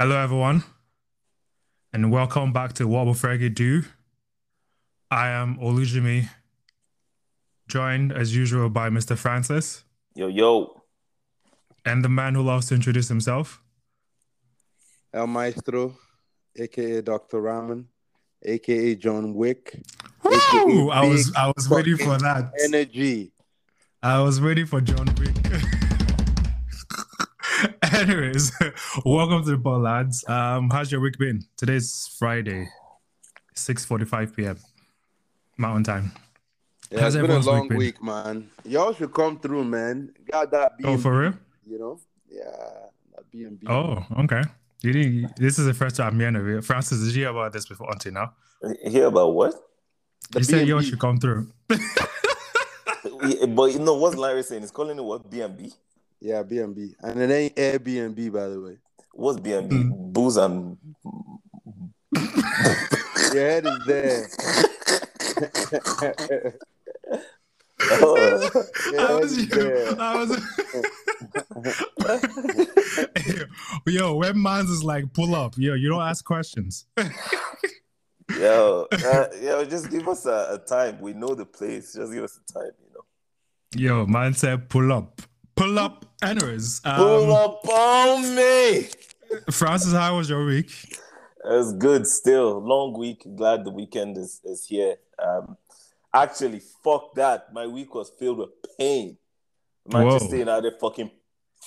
Hello, everyone, and welcome back to What Will Fergie Do? I am Olujimi, joined as usual by Mr. Francis Yo, yo. and the man who loves to introduce himself. El Maestro, aka Dr. Raman, aka John Wick. Woo! I was big I was waiting for that. Energy. I was waiting for John Wick. Anyways, welcome to the ball, lads. Um, how's your week been? Today's Friday, 6:45 p.m. Mountain Time. Yeah, How's it's been a week long been? week, man. Y'all should come through, man. Got that B&B, Oh, for real? you know? Yeah, that B&B. Oh, okay. You didn't, this is the first time I'm hearing of it. Francis, did you hear about this before until now? Hear about what? The you said you B&B. should come through. But you know what's Larry saying? He's calling it what? B&B? Yeah, B&B. And it ain't Airbnb, by the way. What's B&B? Mm. Booze and... Your head is there. Oh, Your I was, is there. I was, yo, when man's is like pull up, yo, you don't ask questions. yo, uh, yo, just give us a, a time. We know the place. Just give us a time, you know. Yo, man said pull up, pull up. Anyways, Pull um, up on me! Francis, how was your week? It's good still. Long week. Glad the weekend is, is here. Um, actually, fuck that. My week was filled with pain. Manchester Whoa. United fucking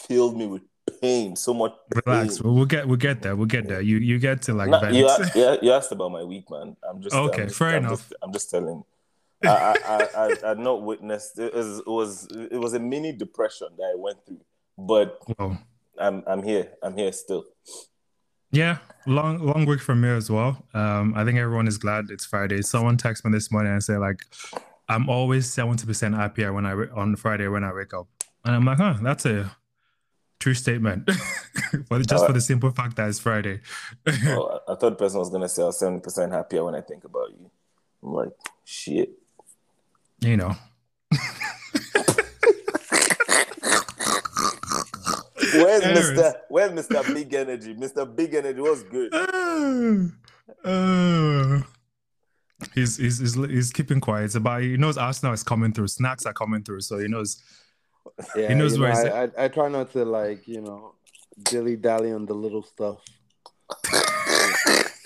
filled me with pain. So much Relax, pain. we'll, we'll get we'll get there. We'll get there. You you get to like Nah, you, a- you, you asked about my week, man. I'm just Okay, I'm just, fair I'm enough. Just, I'm just telling. I, I, I, I, not witnessed. It was, it was it was a mini depression that I went through, but Whoa. I'm I'm here. I'm here still. Yeah, long long week from me as well. Um, I think everyone is glad it's Friday. Someone texted me this morning and said like, I'm always seventy percent happier when I on Friday when I wake up, and I'm like, huh, that's a true statement. but just for the simple fact that it's Friday. Oh, I, I thought the person was gonna say I was seventy percent happier when I think about you. I'm like, shit. You know. Where's Anyways. Mister? Where's Mister Big Energy? Mister Big Energy was good. Uh, he's, he's he's he's keeping quiet. About he knows Arsenal is coming through. Snacks are coming through, so he knows. Yeah, He knows where know, he's I, I, I try not to, like, you know, dilly dally on the little stuff.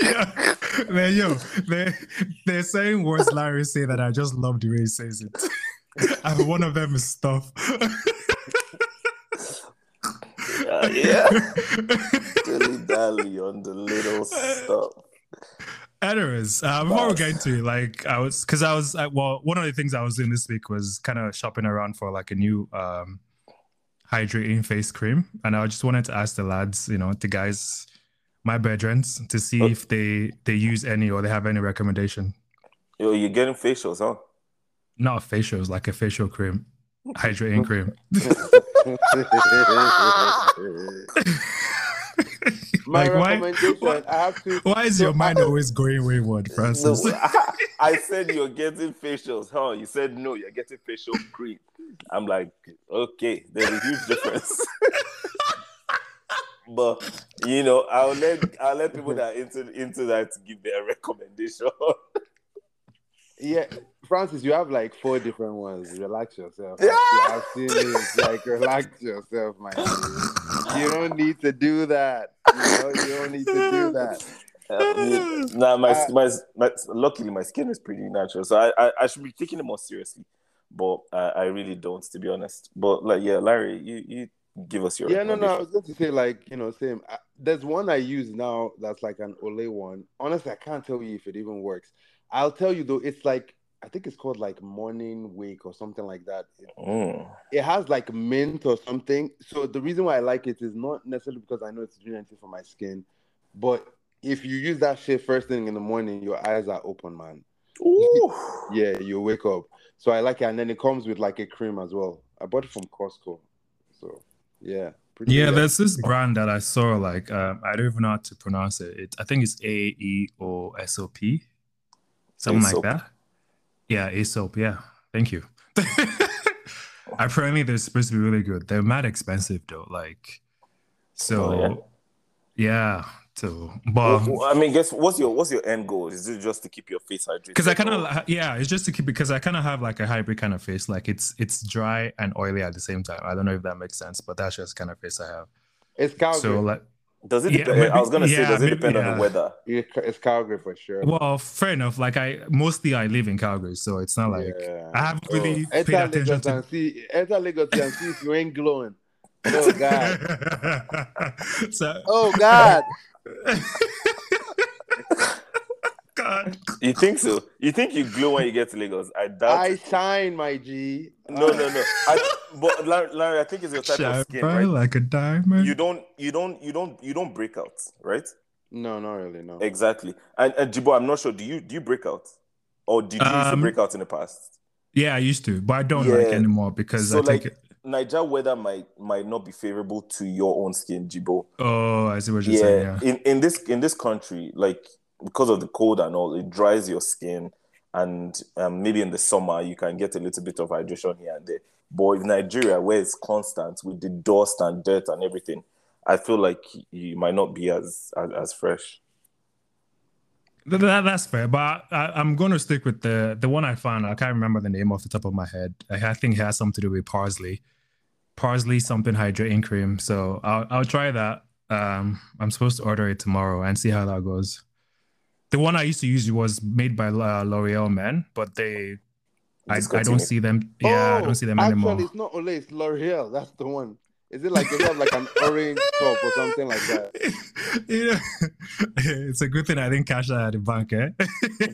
yeah. Man, yo, they they're saying words Larry say that I just love the way he says it. and one of them is stuff. Uh, yeah, dilly dally on the little stuff. Anyways, uh, before we get into it, like I was, because I was, uh, well, one of the things I was doing this week was kind of shopping around for like a new um hydrating face cream, and I just wanted to ask the lads, you know, the guys, my bedrooms, to see Okay. if they they use any or they have any recommendation. Yo, you're getting facials, huh? Not facials, like a facial cream, hydrating cream. My like why? recommendation, Why, I have to. why is so your mind I- always going wayward, Francis? No, I said you're getting facials, huh? You said no, you're getting facial cream. I'm like, okay, there's a huge difference. But you know, I'll let I'll let people that are into into that give their recommendation. Yeah, Francis, you have like four different ones. Relax yourself. Yeah. I've seen it. Like, relax yourself, my dude. You don't need to do that. You know, you don't need to do that. Uh, nah, my, Uh, my my luckily my skin is pretty natural, so I I, I should be taking it more seriously. But I, I really don't, to be honest. But like, yeah, Larry, you you give us your Yeah, no, no. I was going to say, like, you know, same. I, there's one I use now that's like an Olay one. Honestly, I can't tell you if it even works. I'll tell you though, it's like I think it's called like Morning Wake or something like that. It, Mm. it has like mint or something. So the reason why I like it is not necessarily because I know it's doing anything for my skin, but if you use that shit first thing in the morning, your eyes are open, man. Ooh. Yeah, you wake up. So I like it, and then it comes with like a cream as well. I bought it from Costco. So yeah, Yeah, there's this brand that I saw. Like, um, I don't even know how to pronounce it. it I think it's A E O S O P, something Aesop. like that. Yeah, Aesop. Yeah, thank you. Apparently, they're supposed to be really good. They're mad expensive though. Like, so Oh, Yeah. So, but Well, I mean, guess what's your what's your end goal? Is it just to keep your face hydrated? because I kind of yeah, it's just to keep because I kind of have like a hybrid kind of face, like it's it's dry and oily at the same time. I don't know if that makes sense, but that's just kind of face I have. It's Calgary. So like, does it? yeah, depend? I was gonna say, yeah, does it maybe- depend on the weather? it's Calgary for sure. well, fair enough. Like I mostly I live in Calgary, so it's not like yeah. I haven't really Oh, paid enter attention to. see. Enter Lagos and see if you ain't glowing. Oh God. so, Oh God. God. You think so? You think you glow when you get to Lagos? I doubt. I it. shine, my G. No, no, no. I, but Larry, Larry, I think it's your type of Shine skin, right? like a diamond. You don't, you don't, you don't, you don't break out, right? No, not really. No. Exactly. And, and Jibo, I'm not sure. Do you do you break out, or did you used to Um, break out in the past? yeah, I used to, but I don't like anymore because So I take like, it. Niger weather might might not be favorable to your own skin, Jibo. Oh, I see what you're yeah, saying. Yeah. in in this in this country, like because of the cold and all, it dries your skin, and um, maybe in the summer you can get a little bit of hydration here and there. But in Nigeria, where it's constant with the dust and dirt and everything, I feel like you might not be as as, as fresh. Th- that- that's fair, but I, I'm going to stick with the the one I found. I can't remember the name off the top of my head. I, I think it has something to do with parsley, parsley something hydrating cream. So I'll I'll try that. Um, I'm supposed to order it tomorrow and see how that goes. The one I used to use was made by uh, L'Oreal Men, but they I, I don't see them. Yeah, I don't see them Oh, anymore. It's not Olay, it's L'Oreal. That's the one. Is it like they have like an orange top or something like that? you know, it's a good thing I didn't cash that at the bank, eh?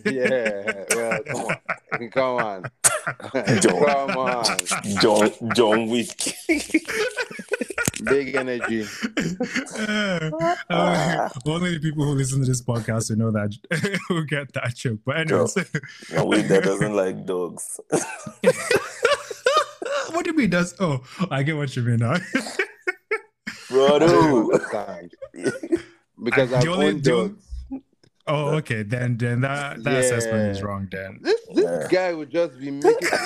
Yeah. Well, come on. Come on. Don't. come on. John John Wick. Big energy. Uh, only the people who listen to this podcast will know that who get that joke. But anyways, John Wick that doesn't like dogs. what do you mean? Does oh, I get what you mean now. Bro, dude. Because I- I've only- owned the dogs. Oh, okay. Then then that that assessment is wrong. Then This this Yeah. guy would just be making.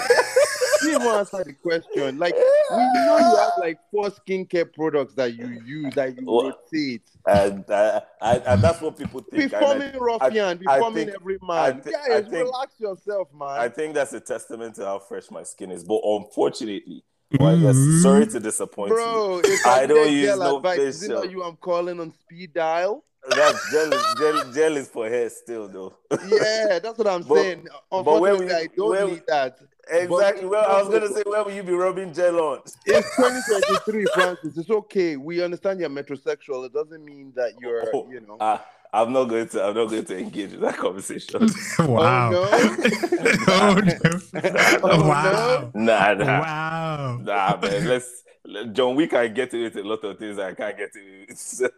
He won't answer the question. Like we know you have like four skincare products that you use that you Well, rotate. and, uh, and, and that's what people think. And I- Performing ruffian, I performing every I man. thi- Guys, I think- relax yourself, man. I think that's a testament to how fresh my skin is. But unfortunately, well, I guess, sorry to disappoint you. Bro, if I I don't get use no advice, is it facial. not you I'm calling on speed dial? That's jealous, is- gel, gel for hair still, though. Yeah, that's what I'm But- saying. but where Unfortunately, we- I don't where need that. exactly. But- Well, I was gonna say, where will you be rubbing gel on? It's 2023, Francis. It's okay. We understand you're metrosexual. It doesn't mean that you're, Oh, you know. Ah, I'm not going to. I'm not going to engage in that conversation. wow. no. oh no! Oh, wow! nah, nah, Wow! nah, man. Let's. Let- John Wick can get away with a lot of things I can't get away with. So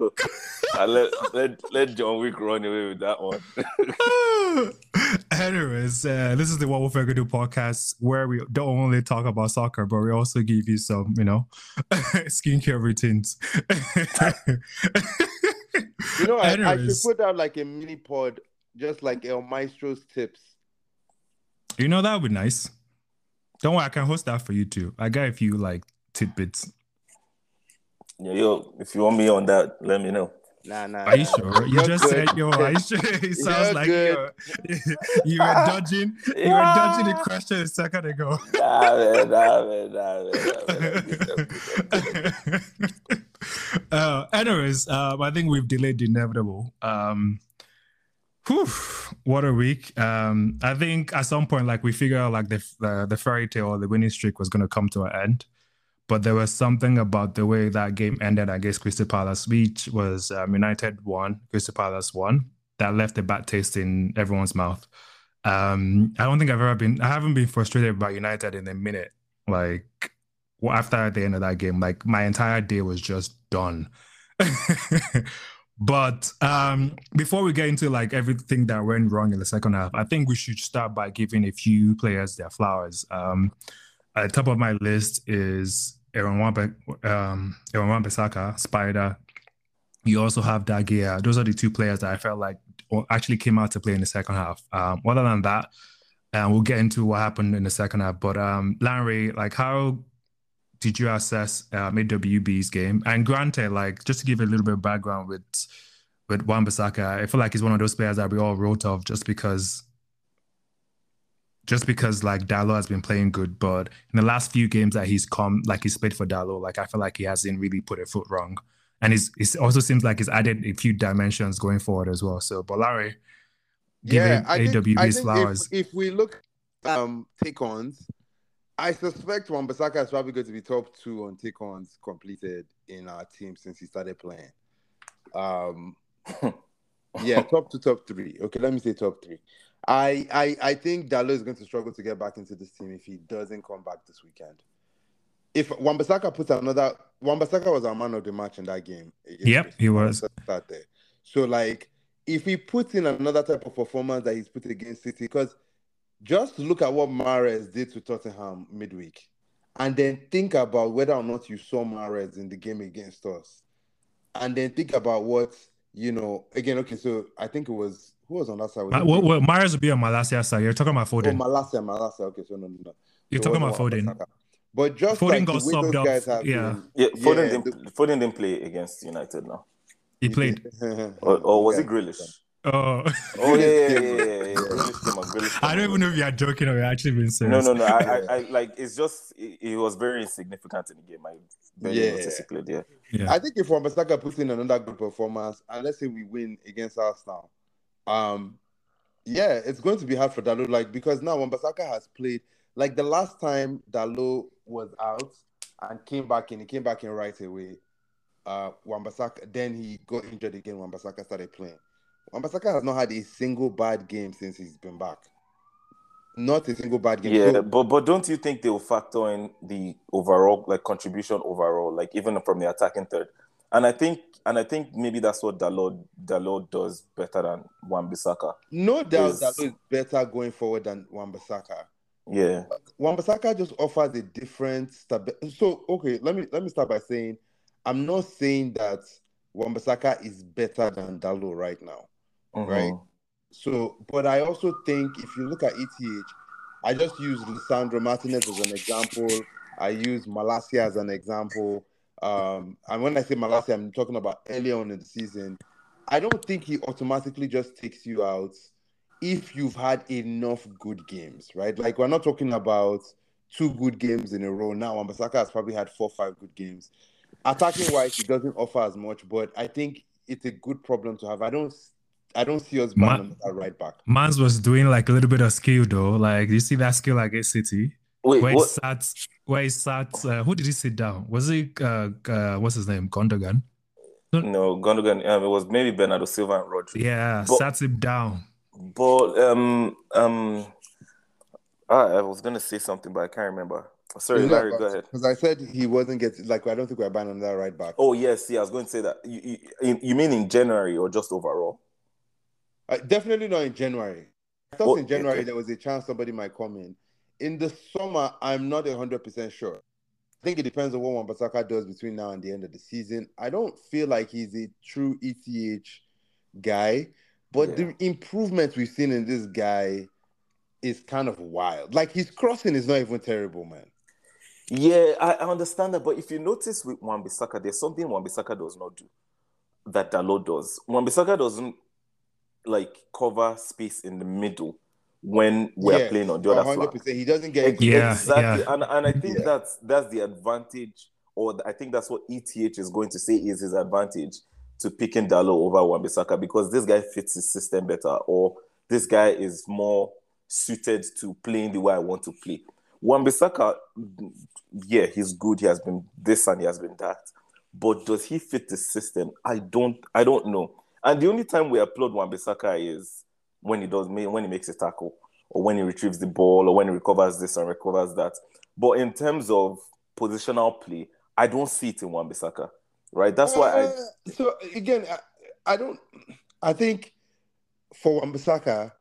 I let, let let John Wick run away with that one. Anyways, uh, this is the What Will Fergie Do podcast where we don't only talk about soccer, but we also give you some, you know, skincare routines. You know, I, I should put out like a mini pod, just like El Maestro's tips. you know, that would be nice. Don't worry, I can host that for you too. I got a few like tidbits. Yo, yo, if you want me on that, let me know. Nah, nah. Are you nah. sure? You You're just good. said, yo, are you sure? It sounds You're like good. you're, you were dodging, you were dodging the question a second ago. Nah, man, nah, man, nah, man, nah, man. Uh, anyways, um, I think we've delayed the inevitable. Um, whew, what a week! Um, I think at some point, like we figured out, like the the, the fairy tale or the winning streak was going to come to an end, but there was something about the way that game ended against Crystal Palace, which was um, United won, Crystal Palace won, that left a bad taste in everyone's mouth. Um, I don't think I've ever been, I haven't been frustrated about United in a minute. Like well, after the end of that game, like my entire day was just done. but um, before we get into like everything that went wrong in the second half, I think we should start by giving a few players their flowers. Um, at the top of my list is Aaron Wampe, um, Aaron Spider. You also have De Gea. Those are the two players that I felt like actually came out to play in the second half. Um, other than that, and we'll get into what happened in the second half. But um, Larry, like how did you assess um, AWB's game? And granted, like just to give a little bit of background with with Wan I feel like he's one of those players that we all wrote off just because just because like Dalot has been playing good, but in the last few games that he's come, like he's played for Dalot, like I feel like he hasn't really put a foot wrong. And he's, it also seems like he's added a few dimensions going forward as well. So Bolare, yeah, I think, I think flowers. If, if we look um take ons, I suspect Wan Bissaka is probably going to be top two on take ons completed in our team since he started playing. Um yeah, top two, top three. Okay, let me say top three. I I I think Dalot is going to struggle to get back into this team if he doesn't come back this weekend. If Wan-Bissaka puts another, Wan-Bissaka was our man of the match in that game. Yep, he was. Start there. So like, if he puts in another type of performance that he's put against City, because just look at what Mahrez did to Tottenham midweek, and then think about whether or not you saw Mahrez in the game against us, and then think about what you know. Again, okay, so I think it was who was on that side? Uh, well, well, Mahrez would be on Malacia side. You're talking about Foden. Oh, Malacia, Malacia. Okay, so no, no, no. You're so talking about Foden. But just Foden like got subbed off. Yeah. Been, yeah, Foden, yeah, didn't, Foden didn't play against United now. He played. or, or was yeah. it Grealish? Oh. oh yeah, yeah, yeah, yeah. yeah. I don't even know if you're joking or you're actually being serious. No, no, no. I, I, I like it's just it, it, was very insignificant in the game. I very yeah. noticeably there. Yeah. I think if Wan-Bissaka puts in another good performance, and let's say we win against Arsenal, um, yeah, it's going to be hard for Dalot, like because now Wan-Bissaka has played like the last time Dalot was out and came back in, he came back in right away. Uh Wan-Bissaka, then he got injured again. Wan-Bissaka started playing. Wan-Bissaka has not had a single bad game since he's been back. Not a single bad game. Yeah, so, but but don't you think they will factor in the overall like contribution overall, like even from the attacking third? And I think and I think maybe that's what Dalot Dalot does better than Wan-Bissaka. No doubt is... Dalot is better going forward than Wan-Bissaka. Yeah. Wan-Bissaka just offers a different stability. So okay, let me let me start by saying I'm not saying that Wan-Bissaka is better than Dalot right now. Mm-hmm. Right. So but I also think if you look at ETH, I just use Lisandro Martinez as an example. I use Malacia as an example. Um, and when I say Malacia, I'm talking about early on in the season. I don't think he automatically just takes you out if you've had enough good games, right? Like we're not talking about two good games in a row now. Wan-Bissaka has probably had four, five good games. Attacking wise, he doesn't offer as much, but I think it's a good problem to have. I don't I don't see us Man, that right back. Mans was doing like a little bit of skill though. Like you see that skill against City? Wait, where what? he sat, where he sat, uh, who did he sit down? Was it uh, uh, what's his name, Gundogan? No, Gundogan. Um, it was maybe Bernardo Silva and Rodri. Yeah, but, sat him down. But um um, I was gonna say something, but I can't remember. Sorry, Larry, go ahead. Because I said he wasn't getting like I don't think we're buying on that right back. Oh yes, yeah, I was going to say that. You, you, you mean in January or just overall? Uh, definitely not in January. I thought oh, in January okay. there was a chance somebody might come in in the summer, I'm not hundred percent sure. I think it depends on what Wan-Bissaka does between now and the end of the season. I don't feel like he's a true ETH guy, but yeah. the improvement we've seen in this guy is kind of wild. Like his crossing is not even terrible, man. Yeah, I, I understand that, but if you notice with Wan-Bissaka, there's something Wan-Bissaka does not do that Dalot does. Wan-Bissaka doesn't like cover space in the middle when we're yes, playing on the other 100%. He doesn't get yeah, exactly, yeah. and and I think yeah. that's that's the advantage, or I think that's what ETH is going to say is his advantage to picking Dalot over Wan-Bissaka because this guy fits his system better, or this guy is more suited to playing the way I want to play. Wan-Bissaka, yeah, he's good. He has been this and he has been that, but does he fit the system? I don't. I don't know. And the only time we applaud Wan-Bissaka is when he does when he makes a tackle or when he retrieves the ball or when he recovers this and recovers that. But in terms of positional play, I don't see it in Wan Bissaka. Right? That's uh, why I uh, so again I, I don't I think for Wan Bissaka,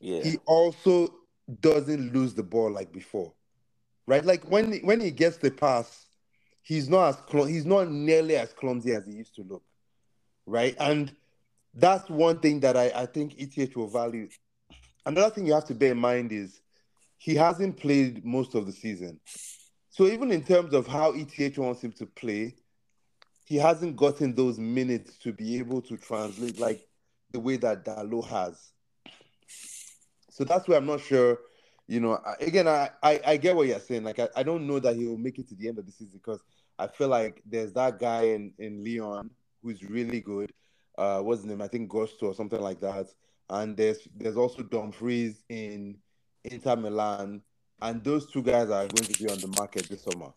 yeah. he also doesn't lose the ball like before. Right? Like when when he gets the pass, he's not as cl- he's not nearly as clumsy as he used to look. Right? And that's one thing that I, I think ETH will value. Another thing you have to bear in mind is he hasn't played most of the season. So even in terms of how ETH wants him to play, he hasn't gotten those minutes to be able to translate like the way that Dalot has. So that's why I'm not sure. You know, again, I, I, I get what you're saying. Like, I, I don't know that he will make it to the end of the season because I feel like there's that guy in, in Lyon who's really good. Uh, what's his name? I think Gusto or something like that. And there's there's also Dumfries in Inter Milan, and those two guys are going to be on the market this summer.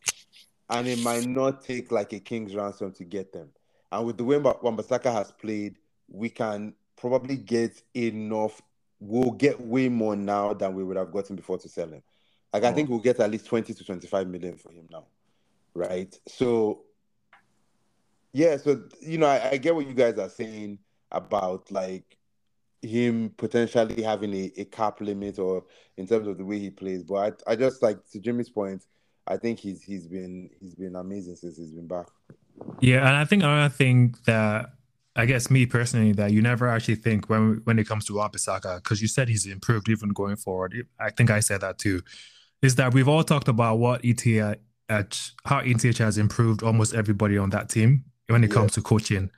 And it might not take like a king's ransom to get them. And with the way Wan-Bissaka has played, we can probably get enough. We'll get way more now than we would have gotten before to sell him. Like I think we'll get at least 20 to 25 million for him now. Right. So yeah, so you know, I, I get what you guys are saying about like him potentially having a, a cap limit or in terms of the way he plays. But I, I just like to Jimmy's point, I think he's he's been he's been amazing since he's been back. Yeah, and I think another thing that I guess me personally that you never actually think when when it comes to Wan-Bissaka because you said he's improved even going forward. I think I said that too. Is that we've all talked about what ETH uh, how ETH has improved almost everybody on that team when it yeah. comes to coaching.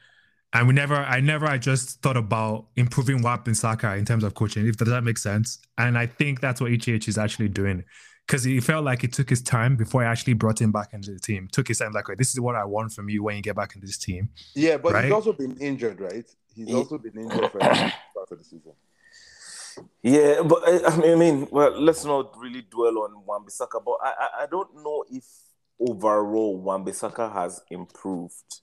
And we never, I never, I just thought about improving Wan-Bissaka in terms of coaching, if does that make sense. And I think that's what ETH is actually doing because he felt like it took his time before I actually brought him back into the team. Took his time, like, this is what I want from you when you get back into this team. Yeah, but right? he's also been injured, right? He's also been injured for part of the season. Yeah, but I mean, well, let's not really dwell on Wan-Bissaka, but I, I, I don't know if overall Wan-Bissaka has improved.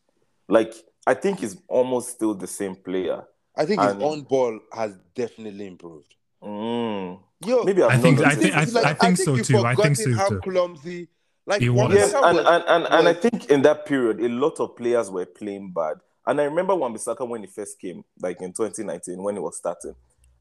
Like, I think he's almost still the same player. I think and... his on ball has definitely improved. Mm. Yo, maybe I've i think I think I, like, I, think so too. I think so how too. clumsy, like he was. Yes, and, and, and, and I think in that period, a lot of players were playing bad. And I remember Wan-Bissaka when he first came, like in 2019 when he was starting,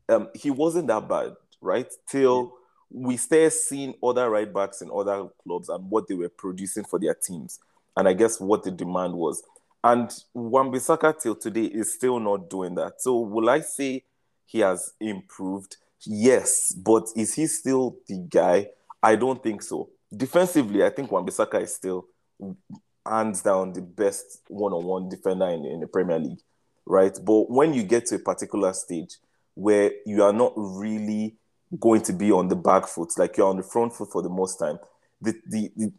um, he wasn't that bad, right? Till we started seeing other right backs in other clubs and what they were producing for their teams, and I guess what the demand was. And Wan-Bissaka till today is still not doing that. So will I say he has improved? Yes, but is he still the guy? I don't think so. Defensively, I think Wan-Bissaka is still hands down the best one-on-one defender in, in the Premier League, right? But when you get to a particular stage where you are not really going to be on the back foot, like you're on the front foot for the most time, the the, the,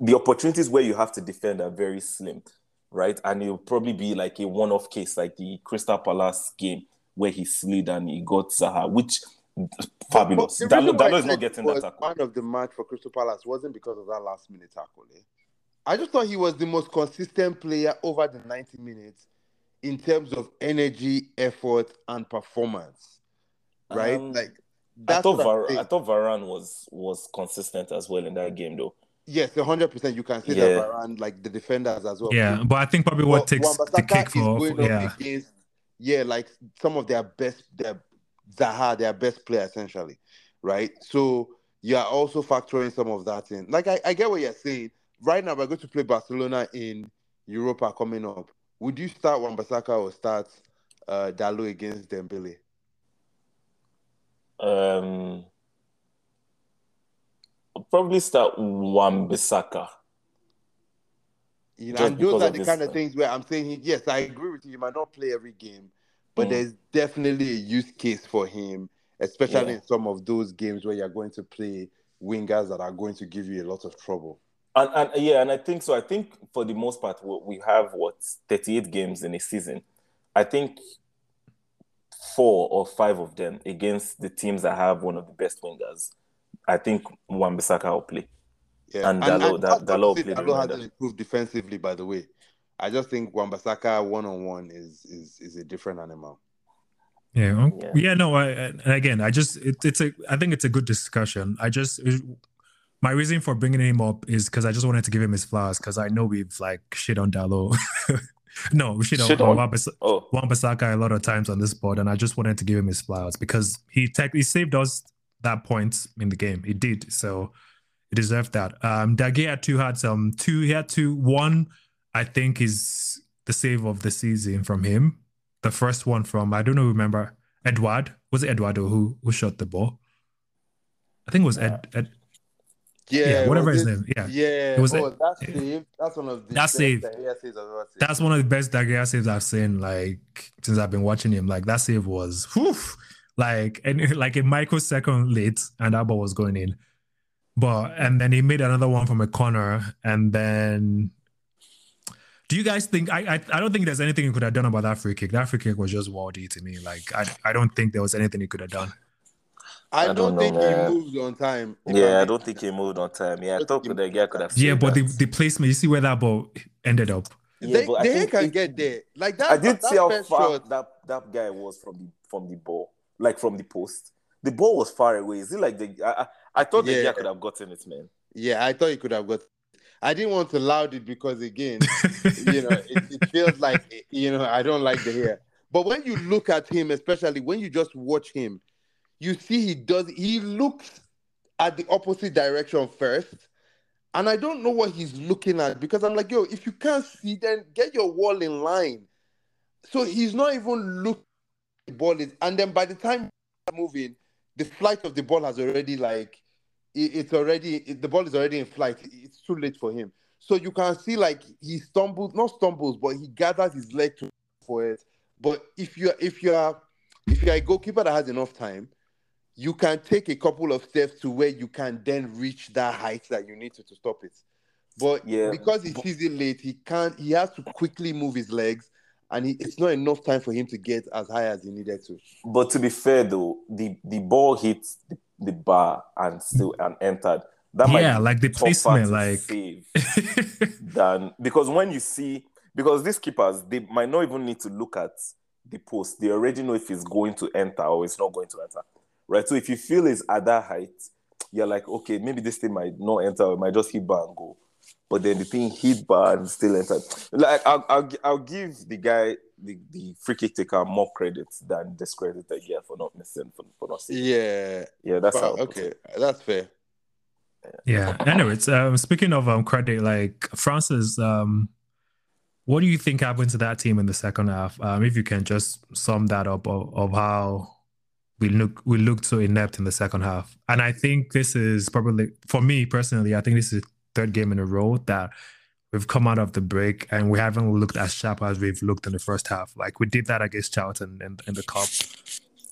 the opportunities where you have to defend are very slim, right? And it'll probably be like a one-off case, like the Crystal Palace game where he slid and he got Zaha, which fabulous. Dalot, Dalot is not getting that tackle. Man of the match for Crystal Palace wasn't because of that last minute tackle. Eh? I just thought he was the most consistent player over the 90 minutes in terms of energy, effort, and performance. Right? Um, like I thought Var- I thought Varane was was consistent as well in that game though. Yes, hundred percent. You can see yeah. that Varane, like the defenders as well. Yeah, but I think probably what takes the kick for yeah. Against, yeah, like some of their best, their Zaha, their best player essentially, right? So you are also factoring some of that in. Like I, I get what you're saying. Right now, we're going to play Barcelona in Europa coming up. Would you start Wan-Bissaka or start uh, Dalot against Dembele? Um, I'll probably start Wan-Bissaka. You know, and those are the kind of things where I'm saying, yes, I agree with you. You might not play every game, but mm. there's definitely a use case for him, especially yeah. in some of those games where you're going to play wingers that are going to give you a lot of trouble. And, and yeah, and I think so. I think for the most part, we have what 38 games in a season. I think four or five of them against the teams that have one of the best wingers. I think Wan-Bissaka will play. Yeah, and, and, Dalot, and Dalot, Dalot, Dalot hasn't improved defensively, by the way. I just think Wan-Bissaka one on one is is is a different animal. Yeah, yeah, yeah no. I, and again, I just it, it's a. I think it's a good discussion. I just it, my reason for bringing him up is because I just wanted to give him his flowers because I know we've like shit on Dalot. no, we shit, shit on, on oh. Wan-Bissaka a lot of times on this board, and I just wanted to give him his flowers because he tech he saved us that point in the game. He did so. He deserved that. Um, De Gea had two had some two. He had two. One, I think, is the save of the season from him. The first one from I don't know. Remember Edouard? Was it Eduardo who who shot the ball? I think it was Ed. Ed Yeah, whatever his it- name. Yeah. Yeah, It was oh, a- that save. That's one of the That best save. that he saves I've ever seen. That's one of the best De Gea saves I've seen, like since I've been watching him. Like that save was whew, like and like a microsecond late, and that ball was going in. But and then he made another one from a corner, and then. Do you guys think I, I I don't think there's anything he could have done about that free kick. That free kick was just worldy to me. Like I I don't think there was anything he could have done. I, I don't, don't think man. he moved on time. Yeah, I'm I don't think he moved on time. Yeah, I thought think the guy could have. Yeah, but the, that. the placement, you see where that ball ended up. Yeah, they they can it- get there. Like that. I did that see how far shot- that, that guy was from the from the ball, like from the post. The ball was far away. Is it like the? I, I, I thought the Yeah. guy could have gotten it, man. Yeah, I thought he could have got. I didn't want to loud it because again, you know, it, it feels like you know I don't like the hair. But when you look at him, especially when you just watch him, you see he does. He looks at the opposite direction first, and I don't know what he's looking at because I'm like, yo, if you can't see, then get your wall in line. So he's not even looking at the ball is, and then by the time moving, the flight of the ball has already like it- it's already it- the ball is already in flight. It's too late for him. So you can see like he stumbles, not stumbles, but he gathers his leg to for it. But if you if you are if you're a goalkeeper that has enough time, you can take a couple of steps to where you can then reach that height that you need to, to stop it. But Yeah, because he sees it late, he can't. He has to quickly move his legs, and he, it's not enough time for him to get as high as he needed to. But to be fair, though, the the ball hit the, the bar and still and entered. That might yeah, be like the tougher placement, like save than because when you see because these keepers they might not even need to look at the post. They already know if it's going to enter or it's not going to enter. Right. So if you feel it's at that height, you're like, okay, maybe this thing might not enter, it might just hit bar and go. But then the thing hit bar and still entered. Like I'll, I'll, I'll give the guy the, the free kick taker more credit than discredit I get for not missing for, for not seeing. Yeah. Yeah, that's how Well, I put okay, that's fair. Yeah. Anyways, um, speaking of um, credit, like Francis, um, what do you think happened to that team in the second half? Um, if you can just sum that up of, of how we look we looked so inept in the second half, and I think this is probably for me personally, I think this is the third game in a row that we've come out of the break and we haven't looked as sharp as we've looked in the first half. Like we did that against Charlton in, in the cup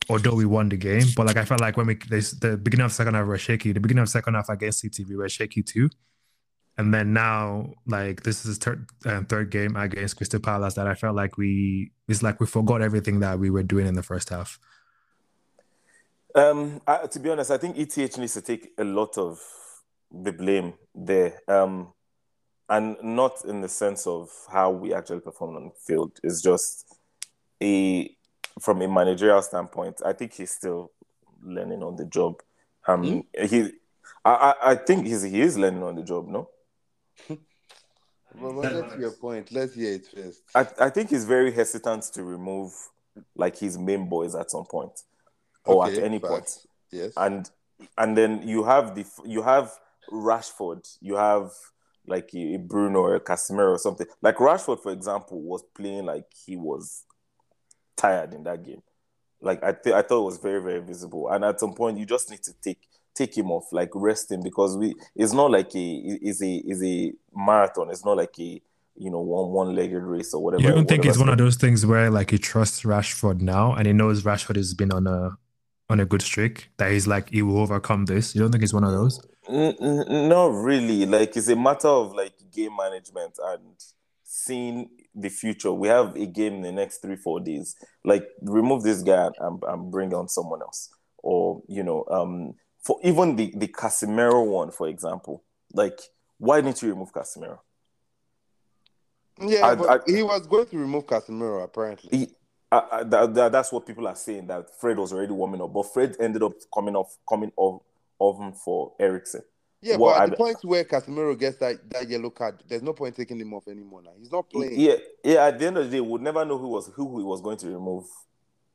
although we won the game. But like I felt like when we this, the beginning of second half were shaky. The beginning of second half against City we were shaky too. And then now, like this is third um, third game against Crystal Palace that I felt like we it's like we forgot everything that we were doing in the first half. Um, I, to be honest, I think ETH needs to take a lot of the blame there, um, and not in the sense of how we actually performed on the field. It's just a from a managerial standpoint. I think he's still learning on the job. Um, he, I, I, I think he's he is learning on the job. No, Well, well, let's hear your point. Let's hear it first. I, I think he's very hesitant to remove like his main boys at some point or Okay, at any facts. point. Yes. and and then you have the you have Rashford, you have like a Bruno or a Casemiro or something. Like Rashford, for example, was playing like he was tired in that game. Like I th- I thought it was very very visible. And at some point, you just need to take take him off, like rest him because we it's not like a is a is a marathon. It's not like a you know one one legged race or whatever. You don't think it's one of those things where like he trusts Rashford now and he knows Rashford has been on a on a good streak that he's like he will overcome this. You don't think it's one of those? Not really. Like it's a matter of like game management and seeing the future. We have a game in the next three four days. Like remove this guy and, and bring on someone else, or you know, um, for even the the Casemiro one, for example. Like why didn't you remove Casemiro? yeah, I- but I- he was going to remove Casemiro apparently. He, I, that- that's what people are saying that Fred was already warming up, but Fred ended up coming off coming off of him for Eriksen. Yeah, Well, but at I- the point where Casemiro gets that, that yellow card, there's no point taking him off anymore now. He's not playing. Yeah, yeah. At the end of the day, we'll never know who was who he was going to remove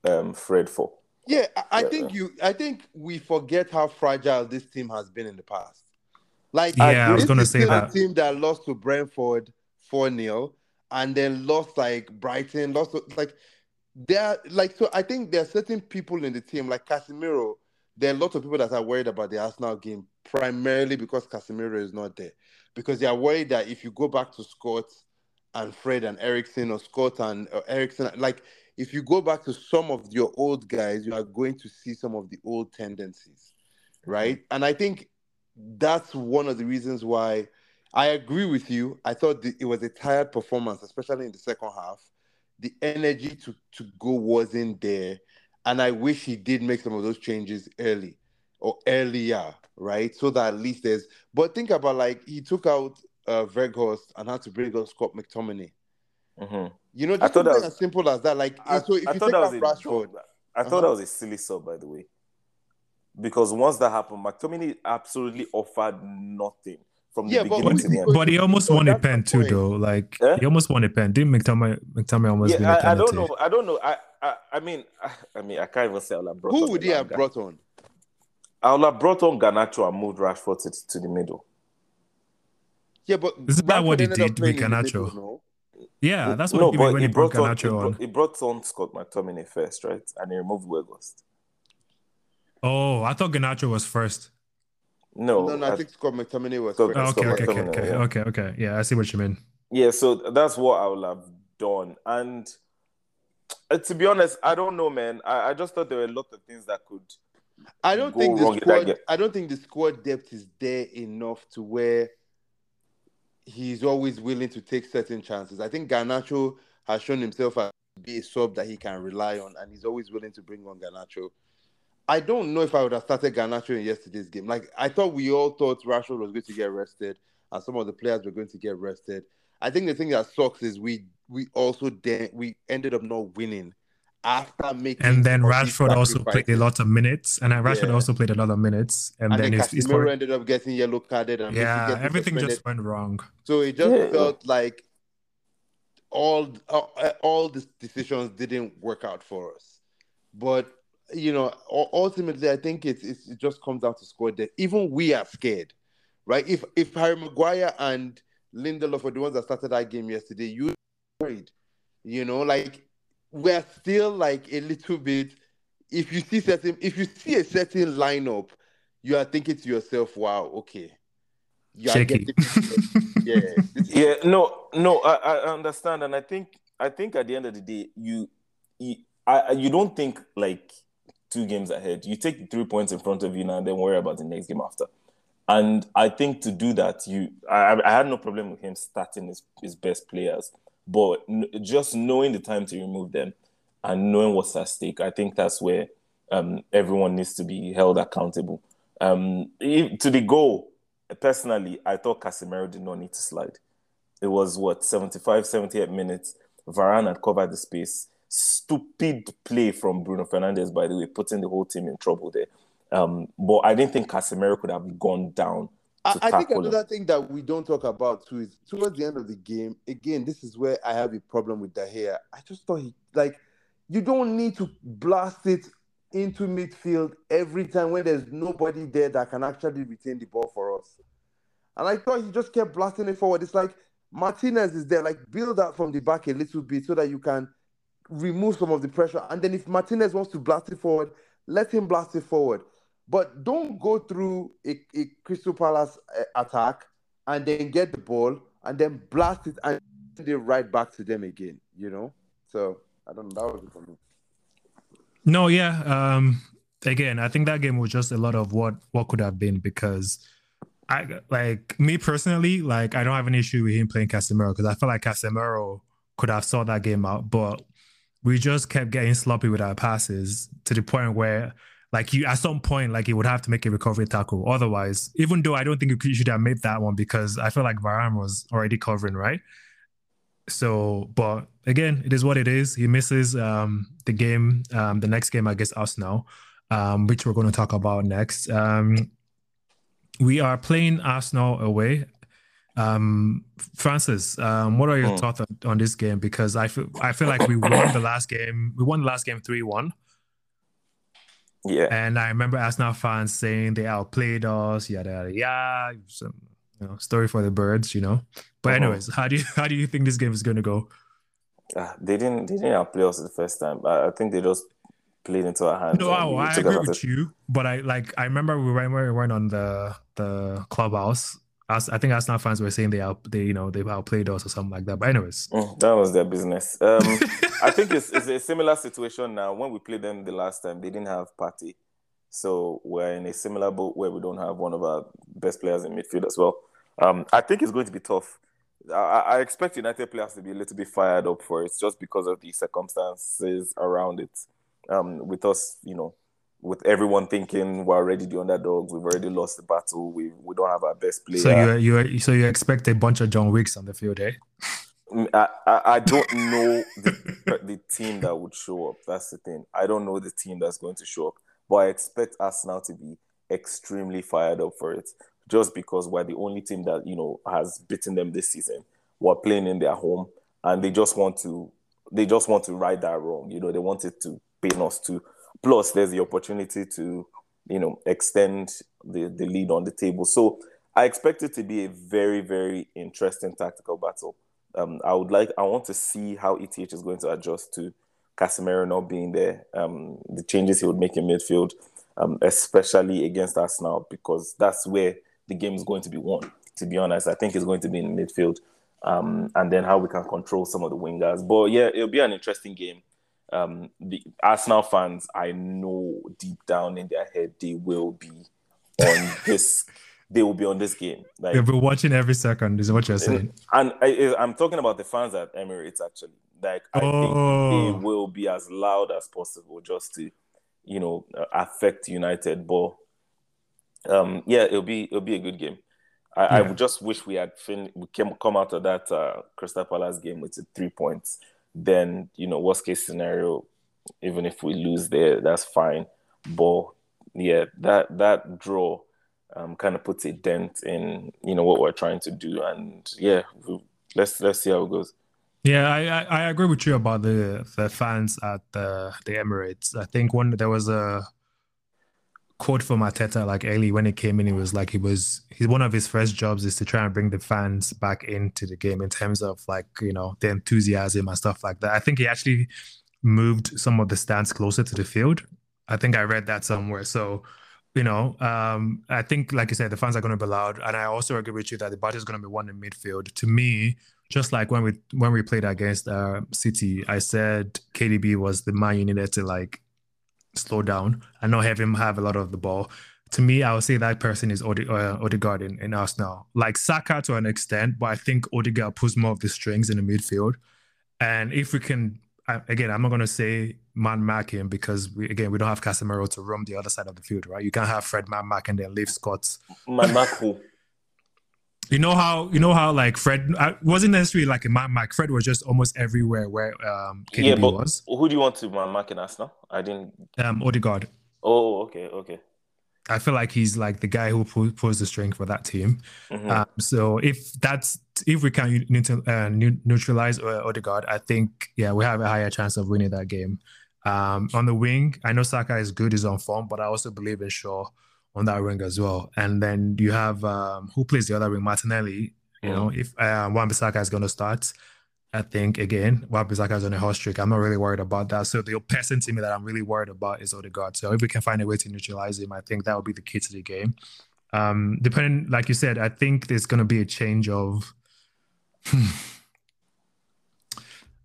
um, Fred for. Yeah, I, I Yeah, think you. I think we forget how fragile this team has been in the past. Like, Yeah, I was gonna say that. A team that lost to Brentford four 0 and then lost like Brighton, lost to, like there. Like, so I think there are certain people in the team, like Casemiro. There are lots of people that are worried about the Arsenal game primarily because Casemiro is not there. Because they are worried that if you go back to Scott and Fred and Eriksen or Scott and uh, Eriksen, like if you go back to some of your old guys, you are going to see some of the old tendencies, right? And I think that's one of the reasons why I agree with you. I thought it was a tired performance, especially in the second half. The energy to, to go wasn't there. And I wish he did make some of those changes early or earlier, right? So that at least there's. But think about like he took out uh, Weghorst and had to bring on Scott McTominay. Mm-hmm. You know, just something was, as simple as that. Like, I, so if I you thought take that out was Rashford, I thought Uh-huh. that was a silly sub, by the way, because once that happened, McTominay absolutely offered nothing from the Yeah, but beginning what to the he end. But he almost So won a pen too, though. Like Eh? he almost won a pen. Didn't McTominay McTominay almost win a Yeah, I, I don't know. I don't know. I, I, I mean, I, I mean, I can't even say I would have brought who on would he have Elanga. brought on? I would have brought on Garnacho and moved Rashford to, to the middle. Yeah, but Isn't that what he Rashford ended up did playing with in the Garnacho? middle, no? Yeah, that's what no, he did but when he he brought brought on he brought, he brought on Scott McTominay first, right? And he removed Weghorst. Oh, I thought Garnacho was first. No, No, no, I I- think Scott McTominay was Scott- first. Okay, Scott okay, okay, McTominay, okay, yeah. okay, okay. Yeah, I see what you mean. Yeah, so that's what I would have done. And uh, to be honest, I don't know, man. I, I just thought there were a lot of things that could. I don't go think the wrong squad. I don't think the squad depth is there enough to where he's always willing to take certain chances. I think Garnacho has shown himself as be a sub that he can rely on, and he's always willing to bring on Garnacho. I don't know if I would have started Garnacho in yesterday's game. Like I thought, we all thought Rashford was going to get rested, and some of the players were going to get rested. I think the thing that sucks is we we also de- we ended up not winning after making And then some of these Rashford also played a lot of minutes, and Rashford Yeah. also played a lot of minutes, and, and then then he's, he's Casemiro ended up getting yellow carded and yeah, everything suspended. just went wrong. So it just Yeah. felt like all uh, all the decisions didn't work out for us. But you know, ultimately, I think it's, it's it just comes down to score depth. Even we are scared, right? If if Harry Maguire and Lindelof were the ones that started that game yesterday, you worried. You know, like we're still like a little bit. If you see certain, if you see a certain lineup, you are thinking to yourself, "Wow, okay." You are Shaky. getting- yeah, Yeah, no, no, I, I understand, and I think I think at the end of the day, you you, I, I- you don't think like two games ahead. You take the three points in front of you now, and then worry about the next game after. And I think to do that, you I, I had no problem with him starting his, his best players, but just knowing the time to remove them and knowing what's at stake, I think that's where um, everyone needs to be held accountable. Um, to the goal, personally, I thought Casemiro did not need to slide. It was what 75, 78 minutes. Varane had covered the space. Stupid play from Bruno Fernandes, by the way, putting the whole team in trouble there. Um, but I didn't think Casemiro could have gone down. I, I think him. another thing that we don't talk about too is towards the end of the game. Again, this is where I have a problem with De Gea. I just thought he like you don't need to blast it into midfield every time when there's nobody there that can actually retain the ball for us. And I thought he just kept blasting it forward. It's like Martinez is there, like build out from the back a little bit so that you can remove some of the pressure. And then if Martinez wants to blast it forward, let him blast it forward. But don't go through a, a Crystal Palace uh, attack and then get the ball and then blast it and send it right back to them again. You know. So I don't know. That was it for me. No, yeah. Um, again, I think that game was just a lot of what what could have been because I like me personally, like I don't have an issue with him playing Casemiro because I feel like Casemiro could have saw that game out, but we just kept getting sloppy with our passes to the point where like you at some point like he would have to make a recovery tackle. Otherwise, even though I don't think you should have made that one because I feel like Varane was already covering, right? So, but again, it is what it is. He misses um, the game, um, the next game against Arsenal, um, which we're going to talk about next. Um, we are playing Arsenal away. Um, Francis, um, what are your Hmm. thoughts on, on this game? Because I feel I feel like we won the last game. We won the last game three one, Yeah. and I remember Arsenal fans saying they outplayed us. Yada yada yada. Some you know story for the birds, you know. But Uh-huh. anyways, how do you how do you think this game is going to go? Ah, they didn't they didn't outplay us the first time. I, I think they just played into our hands. No, I, I agree with you, but I like I remember we went we went on the the clubhouse. As, I think Arsenal fans were saying they out they you know they outplayed us or something like that. But anyways, mm, that was their business. Um, I think it's, it's a similar situation now. When we played them the last time, they didn't have Partey, so we're in a similar boat where we don't have one of our best players in midfield as well. Um, I think it's going to be tough. I, I, expect United players to be a little bit fired up for it just because of the circumstances around it. Um, with us, you know, with everyone thinking we're already the underdogs, we've already lost the battle, we we don't have our best player. So you you so you expect a bunch of John Wicks on the field, eh? Mm, I, I, I don't know the, the team that would show up. That's the thing. I don't know the team that's going to show up, but I expect Arsenal to be extremely fired up for it just because we're the only team that you know has beaten them this season. We're playing in their home, and they just want to they just want to right that wrong. You know, they wanted to pain us too. Plus, there's the opportunity to you know extend the the lead on the table. So I expect it to be a very very interesting tactical battle. Um, I would like I want to see how ETH is going to adjust to Casemiro not being there. Um, the changes he would make in midfield, um, especially against us now, because that's where the game is going to be won. To be honest, I think it's going to be in midfield, um, and then how we can control some of the wingers. But yeah, it'll be an interesting game. Um, the Arsenal fans, I know deep down in their head, they will be on this. They will be on this game. Like, They'll be watching every second. Is what you're saying? And I, am talking about the fans at Emirates. Actually, like I oh. think they oh. will be as loud as possible just to, you know, affect United. But um, yeah, it'll be it'll be a good game. I, yeah. I would just wish we had fin- we came come out of that uh, Crystal Palace game with three points. Then you know, worst case scenario, even if we lose there, that's fine. But yeah, that that draw um, kind of puts a dent in you know what we're trying to do, and yeah, let's let's see how it goes. Yeah, I, I, I agree with you about the the fans at the the Emirates. I think one there was a quote from Arteta like early when he came in, he was like he was he's one of his first jobs is to try and bring the fans back into the game in terms of like you know the enthusiasm and stuff like that. I think he actually moved some of the stands closer to the field. I think I read that somewhere. So you know, um, I think like you said, the fans are going to be loud, and I also agree with you that the battle is going to be won in midfield. To me, just like when we when we played against uh, City, I said KDB was the man you needed to like slow down and not have him have a lot of the ball. To me, I would say that person is Ode- uh, Odegaard in, in Arsenal. Like Saka to an extent, but I think Odegaard pulls more of the strings in the midfield. And if we can, again, I'm not going to say man mark him because we, again, we don't have Casemiro to roam the other side of the field, right? You can't have Fred man mark and then leave Scott. Man mark who? You know how you know how like Fred uh, wasn't necessarily like a man mark. Fred was just almost everywhere where um KDB yeah, but was. Who do you want to man mark in Arsenal? I didn't. Um, Odegaard. Oh, okay, okay. I feel like he's like the guy who pulls the string for that team. Mm-hmm. Um, so if that's if we can uh, neutralize uh, Odegaard, I think yeah we have a higher chance of winning that game. Um, on the wing, I know Saka is good, he's on form, but I also believe in Shaw on that wing as well. And then you have um, who plays the other wing, Martinelli. You mm. know, if uh, Wan-Bissaka is going to start, I think again, Wan-Bissaka is on a hot streak. I'm not really worried about that. So the person to me that I'm really worried about is Odegaard. So if we can find a way to neutralize him, I think that would be the key to the game. Um, depending, like you said, I think there's going to be a change of. Hmm,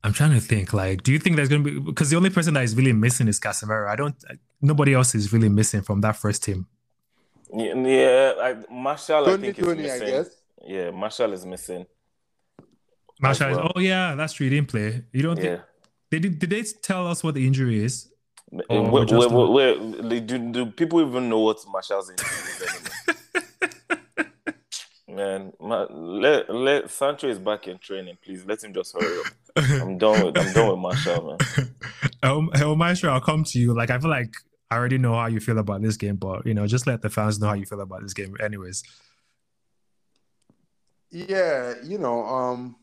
I'm trying to think. Like, do you think there's going to be because the only person that is really missing is Casemiro? I don't. Nobody else is really missing from that first team. Yeah, I, Martial, Tony, I think Tony, is missing. I guess. Yeah, Martial is missing. Martial, well. is, oh yeah, that's true. He didn't play. You don't yeah. think did, did they tell us what the injury is? Where, where, where, where, do, do people even know what Martial's injury is Man, let let Sancho is back in training. Please let him just hurry up. I'm done with I'm done with Martial, man. Um, El Maestro, I'll come to you. Like I feel like I already know how you feel about this game, but you know, just let the fans know how you feel about this game, anyways. Yeah, you know, um,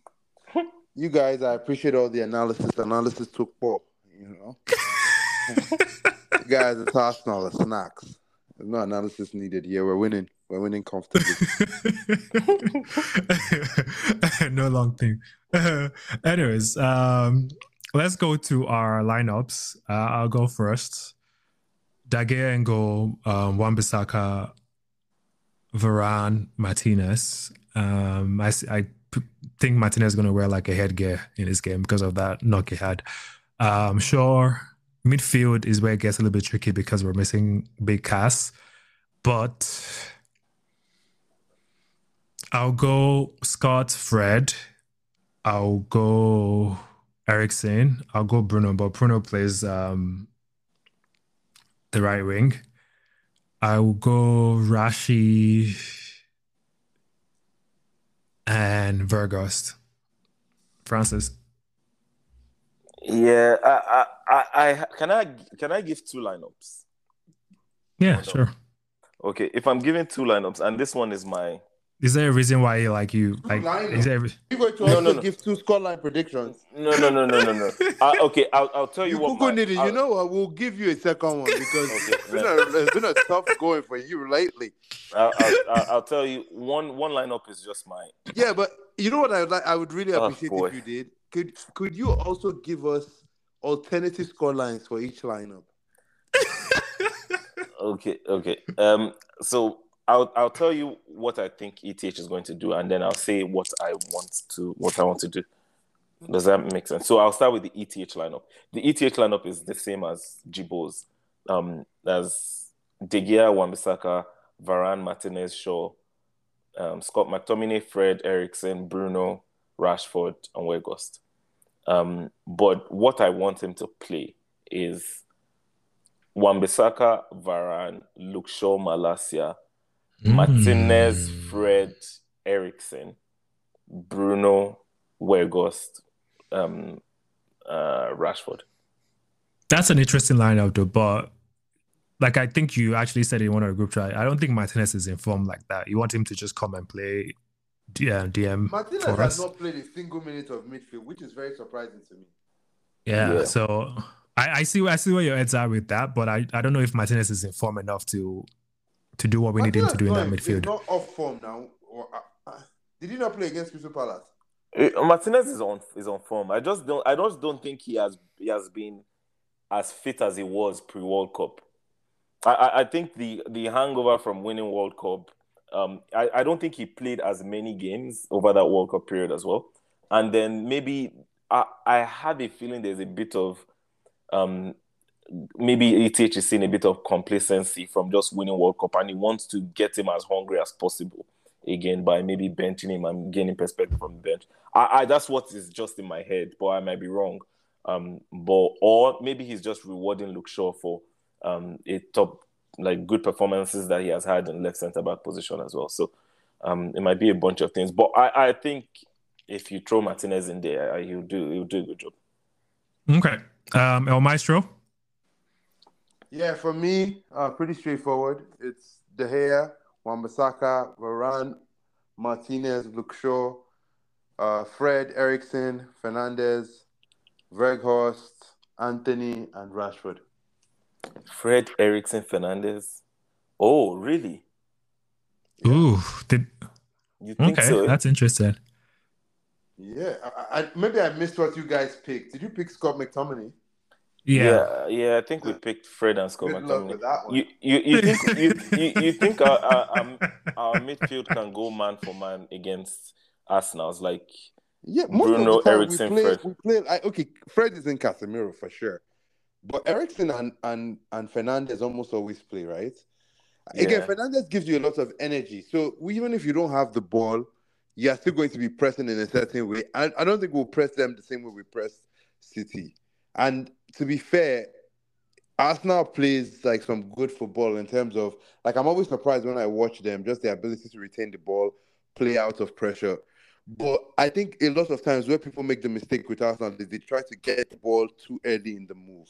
you guys, I appreciate all the analysis. Analysis took four, you know. you guys, it's Arsenal, the snacks. There's no analysis needed here. We're winning. We're winning comfortably. no long thing. anyways, um, let's go to our lineups. Uh, I'll go first. Gea and goal, um, Wan-Bissaka, Varane, Martinez. Um, I, I think Martinez is going to wear like a headgear in this game because of that knock he had. Um, sure, midfield is where it gets a little bit tricky because we're missing big Cass, but I'll go Scott, Fred. I'll go Eriksen. I'll go Bruno, but Bruno plays um, the right wing. I will go Rashi and Weghorst. Francis. Yeah, I, I, I, can I can I give two lineups? Yeah, sure. Okay, if I'm giving two lineups, and this one is my is there a reason why you like you like? Is there? You going to no, also no, no. give two scoreline predictions? No, no, no, no, no, no. uh, okay, I'll, I'll tell you, you what. My, need it. You know what? We'll give you a second one because okay, it's, been a, it's been a tough going for you lately. I'll, I'll, I'll, tell you one one lineup is just mine. Yeah, but you know what I would like? I would really oh, appreciate oh, if you did. Could could you also give us alternative scorelines for each lineup? okay, okay. Um, so I'll I'll tell you what I think ETH is going to do, and then I'll say what I want to what I want to do. Does that make sense? So I'll start with the ETH lineup. The ETH lineup is the same as Jibo's. Um, as De Gea, Wan-Bissaka, Varane, Martinez, Shaw, um, Scott McTominay, Fred, Eriksen, Bruno, Rashford, and Weghorst. Um, but what I want him to play is Wan-Bissaka, Varane, Luke Shaw, Malacia, Mm. Martinez, Fred, Eriksen, Bruno, Weghorst, um, uh, Rashford. That's an interesting lineup, though. But like I think you actually said in one of the group chat, I don't think Martinez is informed like that. You want him to just come and play yeah, DM. Martinez has us. not played a single minute of midfield, which is very surprising to me. Yeah, yeah. so I, I see I see where your heads are with that, but I, I don't know if Martinez is informed enough to to do what we need him to do in that midfield. not off form now. Or, uh, uh, did he not play against Crystal Palace? Uh, Martinez is on is on form. I just don't I just don't think he has he has been as fit as he was pre World Cup. I, I think the the hangover from winning World Cup. Um, I, I don't think he played as many games over that World Cup period as well. And then maybe I, I have a feeling there's a bit of um, maybe ETH is seeing a bit of complacency from just winning World Cup, and he wants to get him as hungry as possible again by maybe benching him and gaining perspective from the bench. I, I that's what is just in my head, but I might be wrong. Um, but or maybe he's just rewarding Luke Shaw for um a top like good performances that he has had in left centre back position as well. So um, it might be a bunch of things, but I, I think if you throw Martinez in there, he'll do he'll do a good job. Okay, um, El Maestro. Yeah, for me, uh, pretty straightforward. It's De Gea, Wan-Bissaka, Varane, Martinez, Luke Shaw, uh, Fred, Eriksen, Fernandes, Weghorst, Antony, and Rashford. Fred, Eriksen, Fernandes. Oh, really? Ooh, did you think okay, so? That's interesting. Yeah, I, I, maybe I missed what you guys picked. Did you pick Scott McTominay? Yeah. yeah, yeah. I think we picked Fred and Scott McTominay. You, you, you think you, you, you think our, our, our, midfield can go man for man against Arsenal? It's like yeah, Bruno, Eriksen, we play, Fred. We play, I, okay, Fred is in Casemiro for sure, but Eriksen and and and Fernandes almost always play right. Yeah. Again, Fernandes gives you a lot of energy. So even if you don't have the ball, you're still going to be pressing in a certain way. I, I don't think we'll press them the same way we press City. And to be fair, Arsenal plays like some good football in terms of like I'm always surprised when I watch them, just their ability to retain the ball, play out of pressure. But I think a lot of times where people make the mistake with Arsenal is they try to get the ball too early in the move.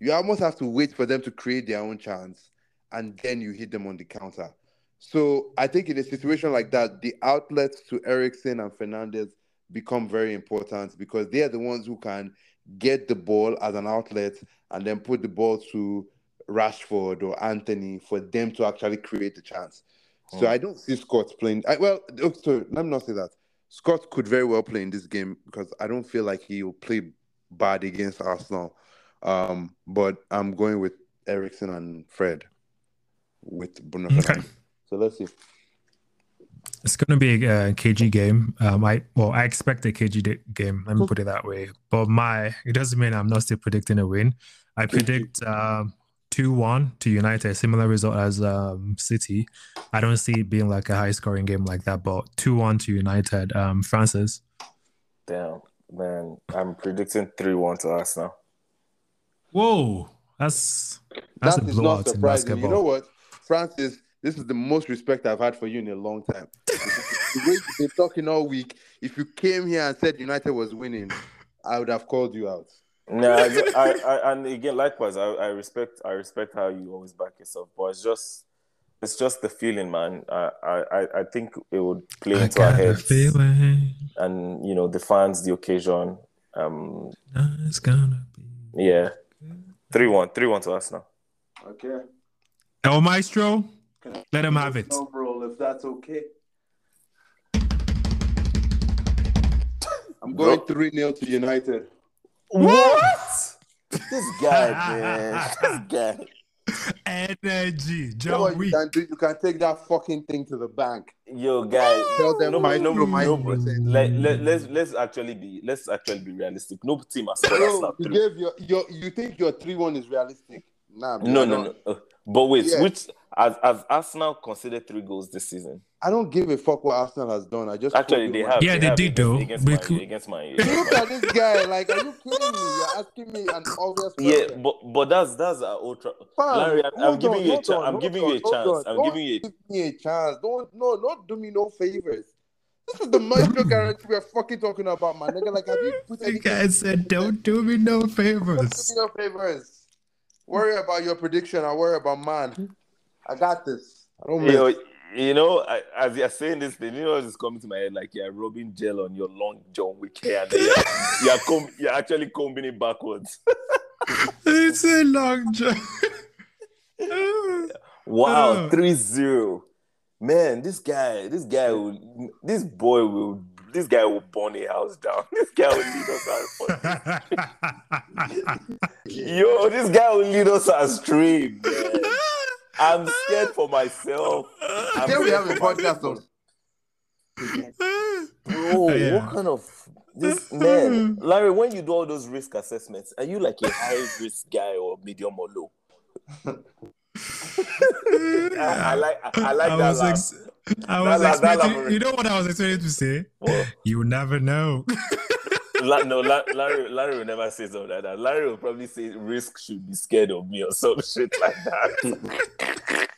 You almost have to wait for them to create their own chance and then you hit them on the counter. So I think in a situation like that, the outlets to Eriksen and Fernandes become very important because they are the ones who can get the ball as an outlet and then put the ball to Rashford or Antony for them to actually create the chance. So hmm. I don't see Scott playing. I, well, oh, sorry, let me not say that. Scott could very well play in this game because I don't feel like he will play bad against Arsenal. Um, but I'm going with Eriksen and Fred with Bruno Okay. So let's see. It's going to be a KG game. Um, I well, I expect a KG da- game. Let me put it that way. But my it doesn't mean I'm not still predicting a win. I predict um two one to United, similar result as um City. I don't see it being like a high scoring game like that, but two one to United. Um, Francis. Damn, man. I'm predicting 3 1 to Arsenal. Whoa, that's that's That a is not blowout in surprising. basketball. You know what, Francis? This is the most respect I've had for you in a long time. the way you've been talking all week, if you came here and said United was winning, I would have called you out. No, I, I, I, and again, likewise, I, I respect, I respect how you always back yourself, but it's just, it's just the feeling, man. I, I, I- I think it would play I into our heads, feeling and you know, the fans, the occasion. Um, it's gonna be. yeah, three one, three one to us now. Okay. El Maestro, let him have it. bro, if that's okay. I'm going 3 0 to United. What? this guy, man, this guy. Energy, You know you can do? You can take that fucking thing to the bank. Yo, guy. Tell them No, my no, no, no, my no. Let, let, let's let's actually be let's actually be realistic. No team has scored Bro, Arsenal you gave your, your you think your 3 1 is realistic? Nah, man, No, no, no. Uh, But wait, Yeah. which has, has Arsenal conceded three goals this season? I don't give a fuck what Arsenal has done. I just Actually, they have. Yeah, they have did, though. Against We my, could- against my. Look at this guy. Like, are you kidding me? You're asking me an obvious Yeah, question. but but that's that's our ultra. Fam, Larry, I'm, I'm hold giving on, you a chance. I'm hold giving you a chance. on. I'm Don't giving you. A, give me a chance. Don't no, not do me no favors. This is the maestro guarantee we're fucking talking about, my nigga. Like, have you put You anything? guys said, don't do me no Don't favors. do me no favors. Worry about your prediction. I worry about mine. I got this. I don't you know, you know, I, as you're saying this thing, you know what's coming to my head? Like you're rubbing gel on your long John Wick hair, and you're you're, comb, you're actually combing it backwards. It's a long John. Wow, uh. Oh. 3-0. Man, this guy, this guy will, this boy will, this guy will burn a house down. This guy will lead us astray. Yo, this guy will lead us astray, man. I'm scared for myself. I'm Then we have a for podcast myself. of Bro, Yeah. what kind of this man, Larry? When you do all those risk assessments, are you like a high risk guy or medium or low? I, I like, I, I like I that. was, ex- I That was laugh- that expecting. laugh- You know what I was expecting to say? What? You never know. La- no, La- Larry, Larry will never say something like that. Larry will probably say risk should be scared of me or some shit like that.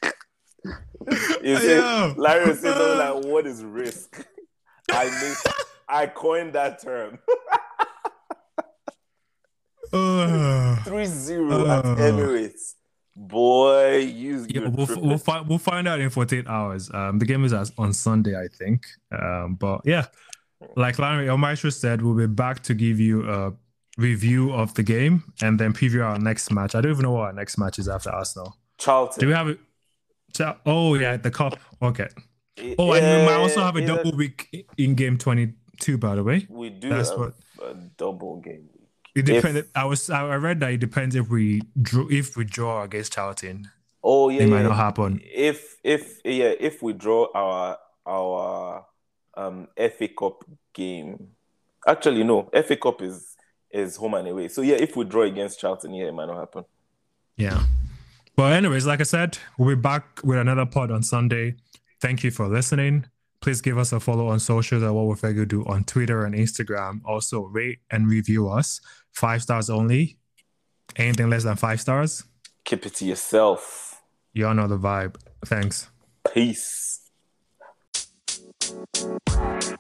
you see, Yo. Larry will say something like, "What is risk?" I made, I coined that term. Ugh. 3-0 at Oh. Emirates. Boy, you Yeah, we'll, we'll, find, we'll find out in 48 hours. Um, the game is as- on Sunday, I think. Um, but yeah, like Larry Maestro said, we'll be back to give you a review of the game and then preview our next match. I don't even know what our next match is after Arsenal. Charlton. Do we have it? Oh, yeah, the cup. Okay. Oh, and we might also have a Yeah, double week in game 22, by the way. We do That's have what- a double game. It If- depends. I was I read that it depends if we draw if we draw against Charlton. Oh yeah, it might yeah. not happen. If if yeah, if we draw our our um FA Cup game, actually no, FA Cup is is home and away. So yeah, if we draw against Charlton, yeah, it might not happen. Yeah. But anyways, like I said, we'll be back with another pod on Sunday. Thank you for listening. Please give us a follow on socials at what we figure do on Twitter and Instagram. Also rate and review us. Five stars only. Anything less than five stars, Keep it to yourself. y'all know the vibe. Thanks. Peace. Thank you.